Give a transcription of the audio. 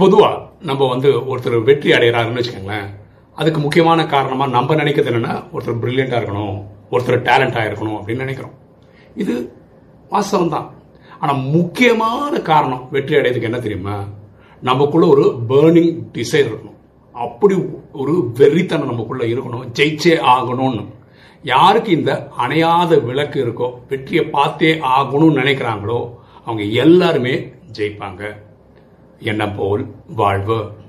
பொதுவாக நம்ம வந்து ஒருத்தர் வெற்றி அடைகிறாருன்னு வச்சுக்கோங்களேன் அதுக்கு முக்கியமான காரணமாக நம்ம நினைக்கிறது என்னென்னா ஒருத்தர் பிரில்லியண்டா இருக்கணும் ஒருத்தர் டேலண்ட்டாக இருக்கணும் அப்படின்னு நினைக்கிறோம். இது வாஸ்தவம் தான். ஆனால் முக்கியமான காரணம் வெற்றி அடையதுக்கு என்ன தெரியுமா? நமக்குள்ள ஒரு பேர்னிங் டிசைர் இருக்கணும். அப்படி ஒரு வெறித்தனம் நமக்குள்ள இருக்கணும். ஜெயிச்சே ஆகணும்னு. யாருக்கு இந்த அணையாத விளக்கு இருக்கோ வெற்றியை பார்த்தே ஆகணும்னு நினைக்கிறாங்களோ அவங்க எல்லாருமே ஜெயிப்பாங்க. எண்ணம் போல் வாழ்வு.